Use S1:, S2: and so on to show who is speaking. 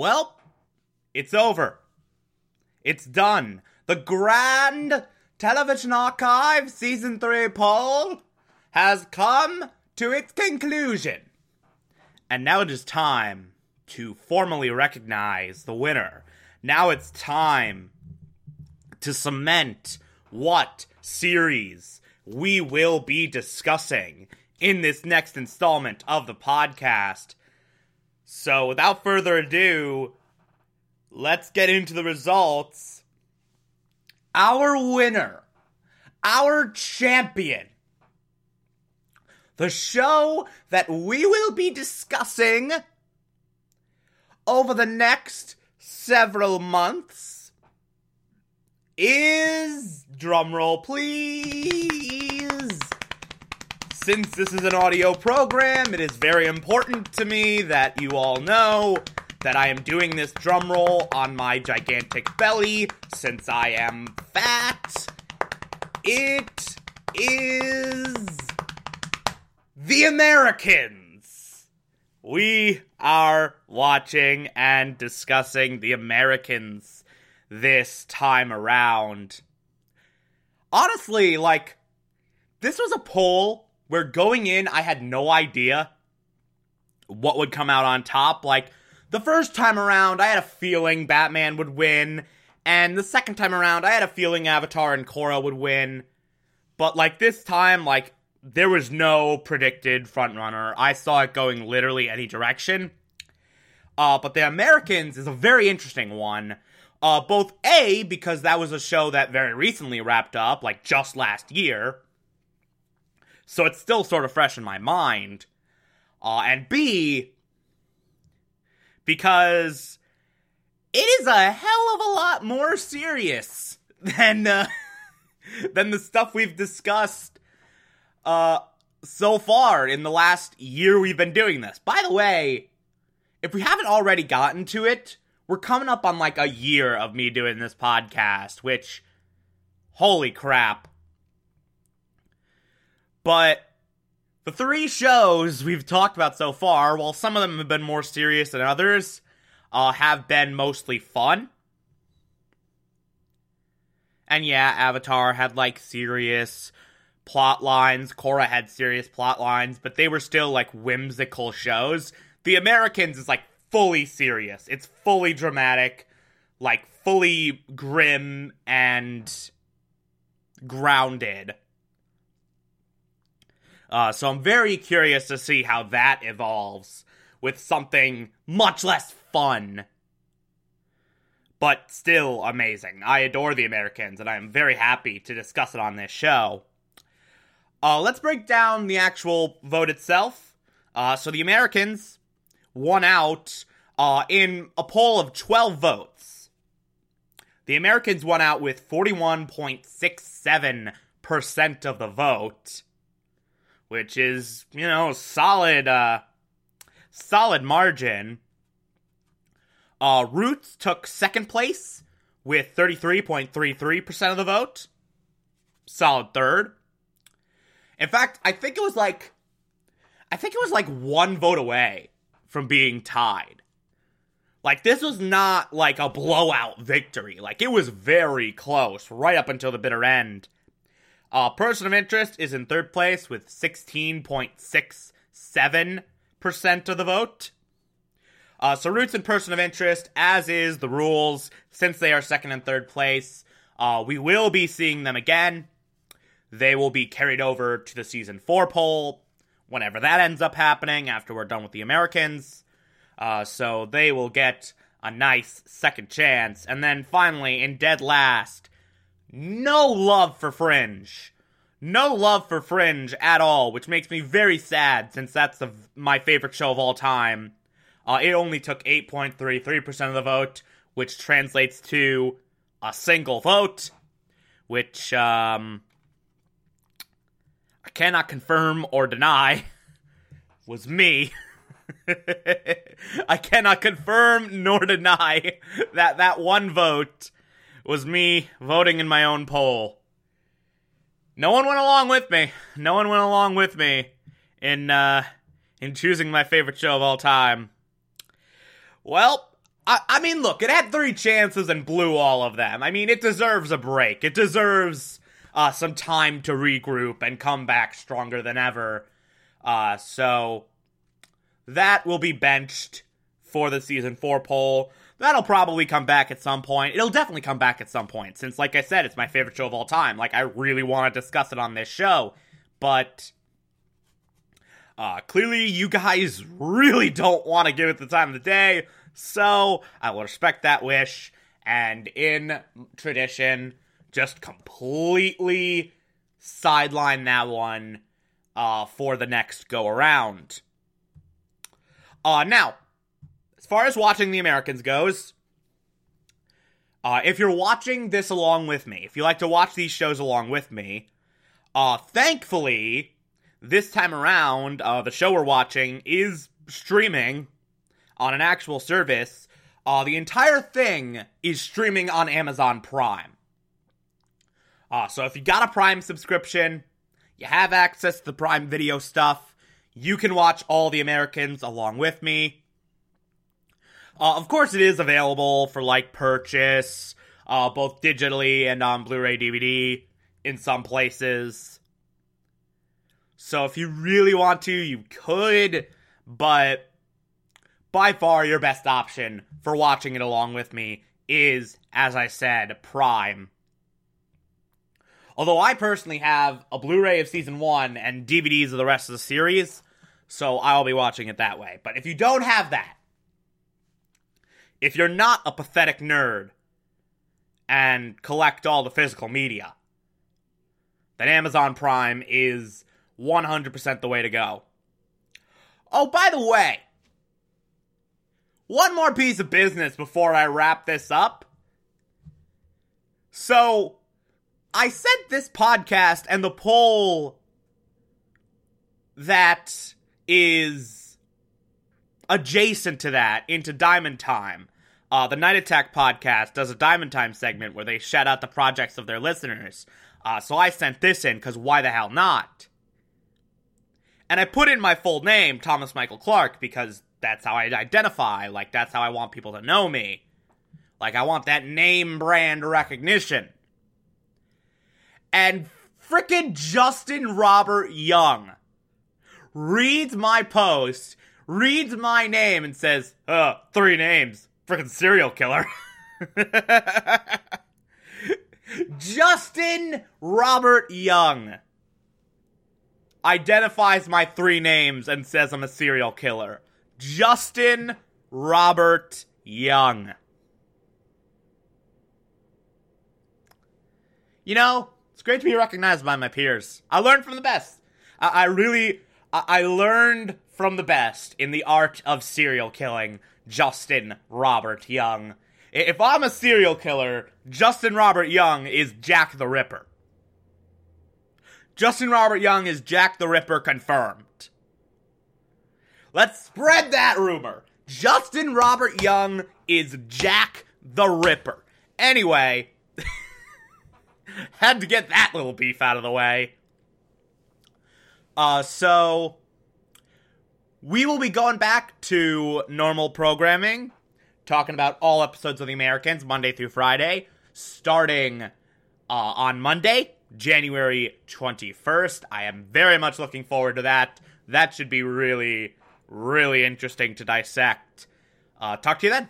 S1: Well, it's over. It's done. The Grand Television Archive Season 3 poll has come to its conclusion. And now it is time to formally recognize the winner. Now it's time to cement what series we will be discussing in this next installment of the podcast. So, without further ado, let's get into the results. Our winner, our champion, the show that we will be discussing over the next several months is drumroll please since this is an audio program it is very important to me that you all know that I am doing this drum roll on my gigantic belly since I am fat. It is The Americans. We are watching and discussing The Americans this time around. Honestly, like, this was a poll where going in, I had no idea what would come out on top. Like, the first time around, I had a feeling Batman would win, and the second time around, I had a feeling Avatar and Korra would win. But like this time, like there was no predicted frontrunner. I saw it going literally any direction. Uh, but the Americans is a very interesting one. Uh, both A, because that was a show that very recently wrapped up, like just last year. So it's still sort of fresh in my mind. Uh, and B, because it is a hell of a lot more serious than uh, than the stuff we've discussed uh, so far in the last year we've been doing this. By the way, if we haven't already gotten to it, we're coming up on like a year of me doing this podcast, which holy crap. But the three shows we've talked about so far, while some of them have been more serious than others, uh, have been mostly fun. And yeah, Avatar had like serious plot lines. Korra had serious plot lines, but they were still like whimsical shows. The Americans is like fully serious. It's fully dramatic, like fully grim and grounded. Uh, so I'm very curious to see how that evolves with something much less fun, but still amazing. I adore the Americans, and I am very happy to discuss it on this show. Uh, let's break down the actual vote itself. Uh, so the Americans won out uh, in a poll of 12 votes. The Americans won out with 41.67% of the vote which is, you know, solid uh solid margin. Uh Roots took second place with 33.33% of the vote. Solid third. In fact, I think it was like I think it was like one vote away from being tied. Like this was not like a blowout victory. Like it was very close right up until the bitter end. Uh, person of interest is in third place with 16.67% of the vote. Uh, so Roots and Person of Interest, as is the rules, since they are second and third place, uh, we will be seeing them again. They will be carried over to the season four poll whenever that ends up happening after we're done with the Americans. Uh, so they will get a nice second chance. And then finally, in dead last, no love for Fringe. No love for Fringe at all, which makes me very sad since that's the, my favorite show of all time. Uh, it only took 8.33% of the vote, which translates to a single vote, which um, I cannot confirm or deny was me. I cannot confirm nor deny that that one vote was me voting in my own poll. No one went along with me. No one went along with me in uh, in choosing my favorite show of all time. Well, I, I mean, look, it had three chances and blew all of them. I mean, it deserves a break. It deserves uh, some time to regroup and come back stronger than ever. Uh, so that will be benched for the season four poll. That'll probably come back at some point. It'll definitely come back at some point, since, like I said, it's my favorite show of all time. Like, I really want to discuss it on this show, but uh, clearly you guys really don't want to give it the time of the day, so I will respect that wish, and in tradition, just completely sideline that one uh, for the next go around. Uh, now, as far as watching the Americans goes, uh, if you're watching this along with me, if you like to watch these shows along with me, uh, thankfully, this time around, uh, the show we're watching is streaming on an actual service. Uh, the entire thing is streaming on Amazon Prime. Uh, so if you got a Prime subscription, you have access to the Prime Video stuff, you can watch all the Americans along with me. Uh, of course, it is available for like purchase, uh, both digitally and on Blu-ray DVD in some places. So if you really want to, you could, but by far your best option for watching it along with me is, as I said, Prime. Although I personally have a Blu ray of season one and DVDs of the rest of the series, so I'll be watching it that way. But if you don't have that, if you're not a pathetic nerd and collect all the physical media, then Amazon Prime is 100% the way to go. Oh, by the way, one more piece of business before I wrap this up. So, I sent this podcast and the poll that is adjacent to that into Diamond Time. Uh, the Night Attack podcast does a Diamond Time segment where they shout out the projects of their listeners. Uh, so I sent this in because why the hell not? And I put in my full name, Thomas Michael Clark, because that's how I identify. Like, that's how I want people to know me. Like, I want that name brand recognition and frickin' Justin Robert Young reads my post, reads my name, and says, uh, three names. Frickin' serial killer. Justin Robert Young identifies my three names and says I'm a serial killer. Justin Robert Young. You know, it's great to be recognized by my peers. I learned from the best. I, I really, I learned from the best in the art of serial killing. Justin Robert Young. If I'm a serial killer, Justin Robert Young is Jack the Ripper. Justin Robert Young is Jack the Ripper confirmed. Let's spread that rumor. Justin Robert Young is Jack the Ripper. Anyway, Had to get that little beef out of the way. Uh, so we will be going back to normal programming, talking about all episodes of The Americans Monday through Friday, starting uh, on Monday, January 21st. I am very much looking forward to that. That should be really, really interesting to dissect. Uh, talk to you then.